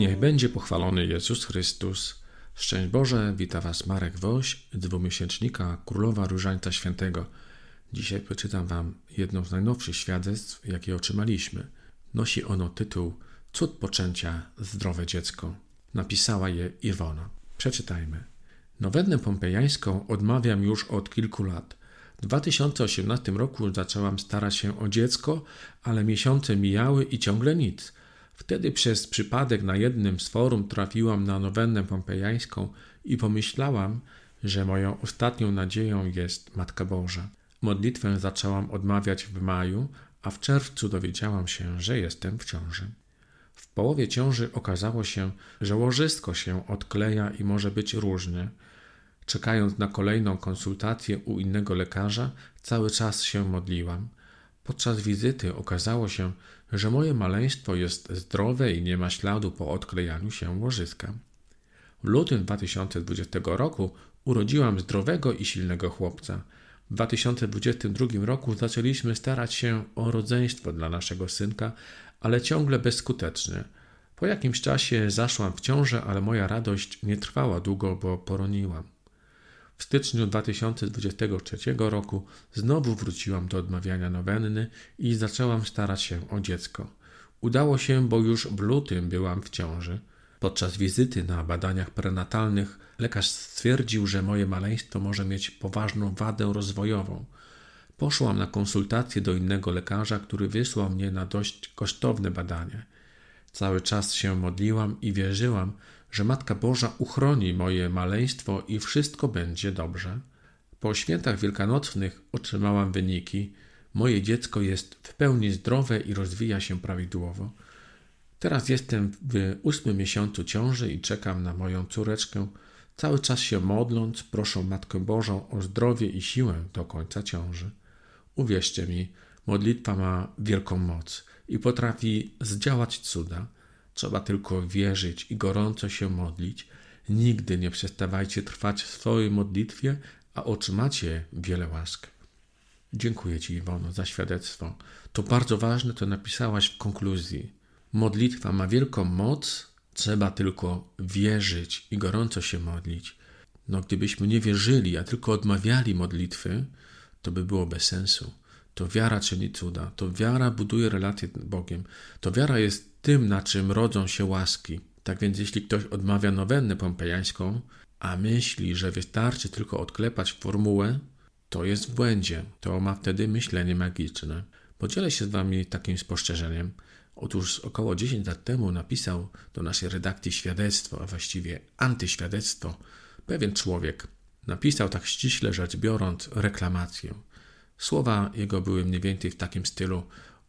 Niech będzie pochwalony Jezus Chrystus. Szczęść Boże, wita Was Marek Woś, dwumiesięcznika Królowa Różańca Świętego. Dzisiaj przeczytam Wam jedno z najnowszych świadectw, jakie otrzymaliśmy. Nosi ono tytuł Cud poczęcia zdrowe dziecko. Napisała je Iwona. Przeczytajmy. Nowennę pompejańską odmawiam już od kilku lat. W 2018 roku zaczęłam starać się o dziecko, ale miesiące mijały i ciągle nic – Wtedy przez przypadek na jednym z forum trafiłam na nowennę pompejańską i pomyślałam, że moją ostatnią nadzieją jest Matka Boża. Modlitwę zaczęłam odmawiać w maju, a w czerwcu dowiedziałam się, że jestem w ciąży. W połowie ciąży okazało się, że łożysko się odkleja i może być różnie. Czekając na kolejną konsultację u innego lekarza, cały czas się modliłam. Podczas wizyty okazało się, że moje maleństwo jest zdrowe i nie ma śladu po odklejaniu się łożyska. W lutym 2020 roku urodziłam zdrowego i silnego chłopca. W 2022 roku zaczęliśmy starać się o rodzeństwo dla naszego synka, ale ciągle bezskutecznie. Po jakimś czasie zaszłam w ciążę, ale moja radość nie trwała długo, bo poroniłam. W styczniu 2023 roku znowu wróciłam do odmawiania nowenny i zaczęłam starać się o dziecko. Udało się, bo już w lutym byłam w ciąży. Podczas wizyty na badaniach prenatalnych lekarz stwierdził, że moje maleństwo może mieć poważną wadę rozwojową. Poszłam na konsultację do innego lekarza, który wysłał mnie na dość kosztowne badanie. Cały czas się modliłam i wierzyłam, że Matka Boża uchroni moje maleństwo i wszystko będzie dobrze. Po świętach wielkanocnych otrzymałam wyniki. Moje dziecko jest w pełni zdrowe i rozwija się prawidłowo. Teraz jestem w ósmym miesiącu ciąży i czekam na moją córeczkę. Cały czas się modląc, proszę Matkę Bożą o zdrowie i siłę do końca ciąży. Uwierzcie mi, modlitwa ma wielką moc i potrafi zdziałać cuda. Trzeba tylko wierzyć i gorąco się modlić. Nigdy nie przestawajcie trwać w swojej modlitwie, a otrzymacie wiele łask. Dziękuję Ci, Iwono, za świadectwo. To bardzo ważne, to napisałaś w konkluzji. Modlitwa ma wielką moc, trzeba tylko wierzyć i gorąco się modlić. No, gdybyśmy nie wierzyli, a tylko odmawiali modlitwy, to by było bez sensu. To wiara czyni cuda, to wiara buduje relacje z Bogiem, to wiara jest tym, na czym rodzą się łaski. Tak więc, jeśli ktoś odmawia nowennę pompejańską, a myśli, że wystarczy tylko odklepać formułę, to jest w błędzie. To ma wtedy myślenie magiczne. Podzielę się z Wami takim spostrzeżeniem. Otóż około 10 lat temu napisał do naszej redakcji świadectwo, a właściwie antyświadectwo, pewien człowiek. Napisał tak ściśle rzecz biorąc reklamację. Słowa jego były mniej więcej w takim stylu: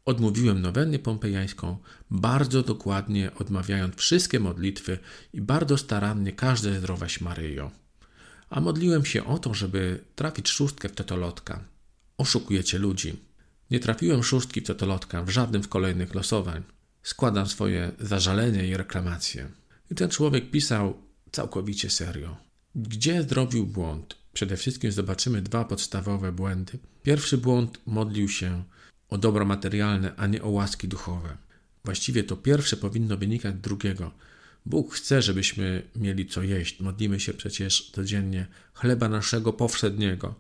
Odmówiłem nowenny pompejańską, bardzo dokładnie odmawiając wszystkie modlitwy i bardzo starannie każde zdrowaś Maryjo. A modliłem się o to, żeby trafić szóstkę w totolotka. Oszukujecie ludzi. Nie trafiłem szóstki w totolotka w żadnym z kolejnych losowań. Składam swoje zażalenie i reklamacje. I ten człowiek pisał całkowicie serio. Gdzie zrobił błąd? Przede wszystkim zobaczymy dwa podstawowe błędy. Pierwszy błąd modlił się o dobro materialne, a nie o łaski duchowe. Właściwie to pierwsze powinno wynikać drugiego. Bóg chce, żebyśmy mieli co jeść. Modlimy się przecież codziennie chleba naszego powszedniego,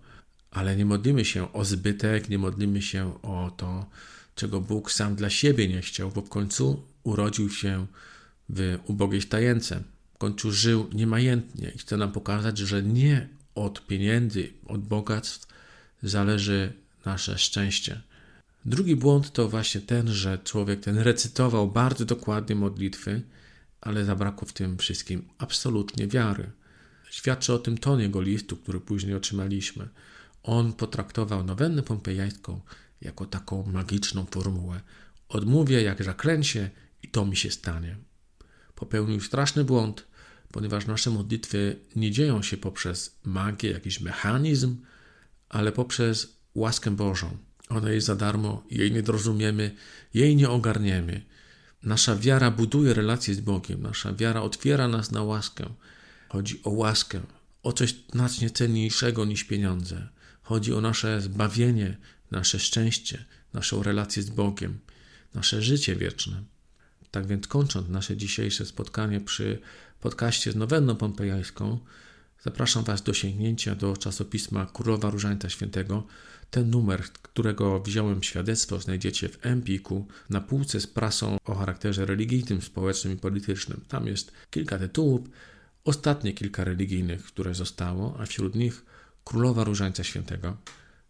ale nie modlimy się o zbytek, nie modlimy się o to, czego Bóg sam dla siebie nie chciał, bo w końcu urodził się w ubogiej stajence. W końcu żył niemajętnie i chce nam pokazać, że nie od pieniędzy, od bogactw zależy nasze szczęście. Drugi błąd to właśnie ten, że człowiek ten recytował bardzo dokładnie modlitwy, ale zabrakło w tym wszystkim absolutnie wiary. Świadczy o tym ton jego listu, który później otrzymaliśmy. On potraktował nowennę pompejańską jako taką magiczną formułę. Odmówię jak zaklęcie i to mi się stanie. Popełnił straszny błąd, ponieważ nasze modlitwy nie dzieją się poprzez magię, jakiś mechanizm, ale poprzez łaskę Bożą. Ona jest za darmo, jej nie zrozumiemy, jej nie ogarniemy. Nasza wiara buduje relacje z Bogiem, nasza wiara otwiera nas na łaskę. Chodzi o łaskę, o coś znacznie cenniejszego niż pieniądze. Chodzi o nasze zbawienie, nasze szczęście, naszą relację z Bogiem, nasze życie wieczne. Tak więc kończąc nasze dzisiejsze spotkanie przy podcaście z nowenną pompejańską, zapraszam Was do sięgnięcia do czasopisma Królowa Różańca Świętego. Ten numer, którego wziąłem świadectwo, znajdziecie w Empiku na półce z prasą o charakterze religijnym, społecznym i politycznym. Tam jest kilka tytułów, ostatnie kilka religijnych, które zostało, a wśród nich Królowa Różańca Świętego.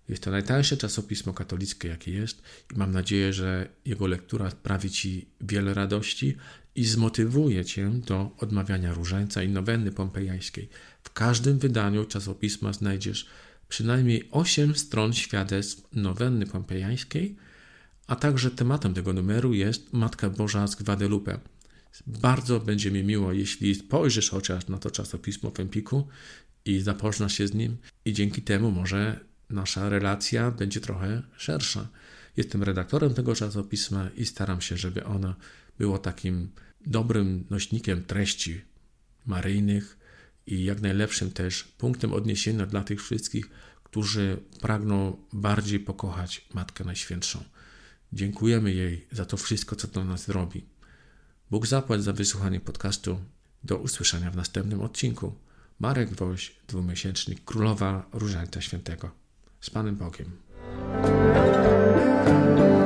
Jest to najtańsze czasopismo katolickie, jakie jest, i mam nadzieję, że jego lektura sprawi Ci wiele radości i zmotywuje Cię do odmawiania różańca i nowenny pompejańskiej. W każdym wydaniu czasopisma znajdziesz przynajmniej 8 stron świadectw nowenny pompejańskiej, a także tematem tego numeru jest Matka Boża z Guadalupe. Bardzo będzie mi miło, jeśli spojrzysz chociaż na to czasopismo w Empiku i zapoznasz się z nim, i dzięki temu może nasza relacja będzie trochę szersza. Jestem redaktorem tego czasopisma i staram się, żeby ono było takim dobrym nośnikiem treści maryjnych i jak najlepszym też punktem odniesienia dla tych wszystkich, którzy pragną bardziej pokochać Matkę Najświętszą. Dziękujemy jej za to wszystko, co dla nas robi. Bóg zapłać za wysłuchanie podcastu. Do usłyszenia w następnym odcinku. Marek Woś, dwumiesięcznik Królowa Różańca Świętego. Z Panem Bogiem. Thank you.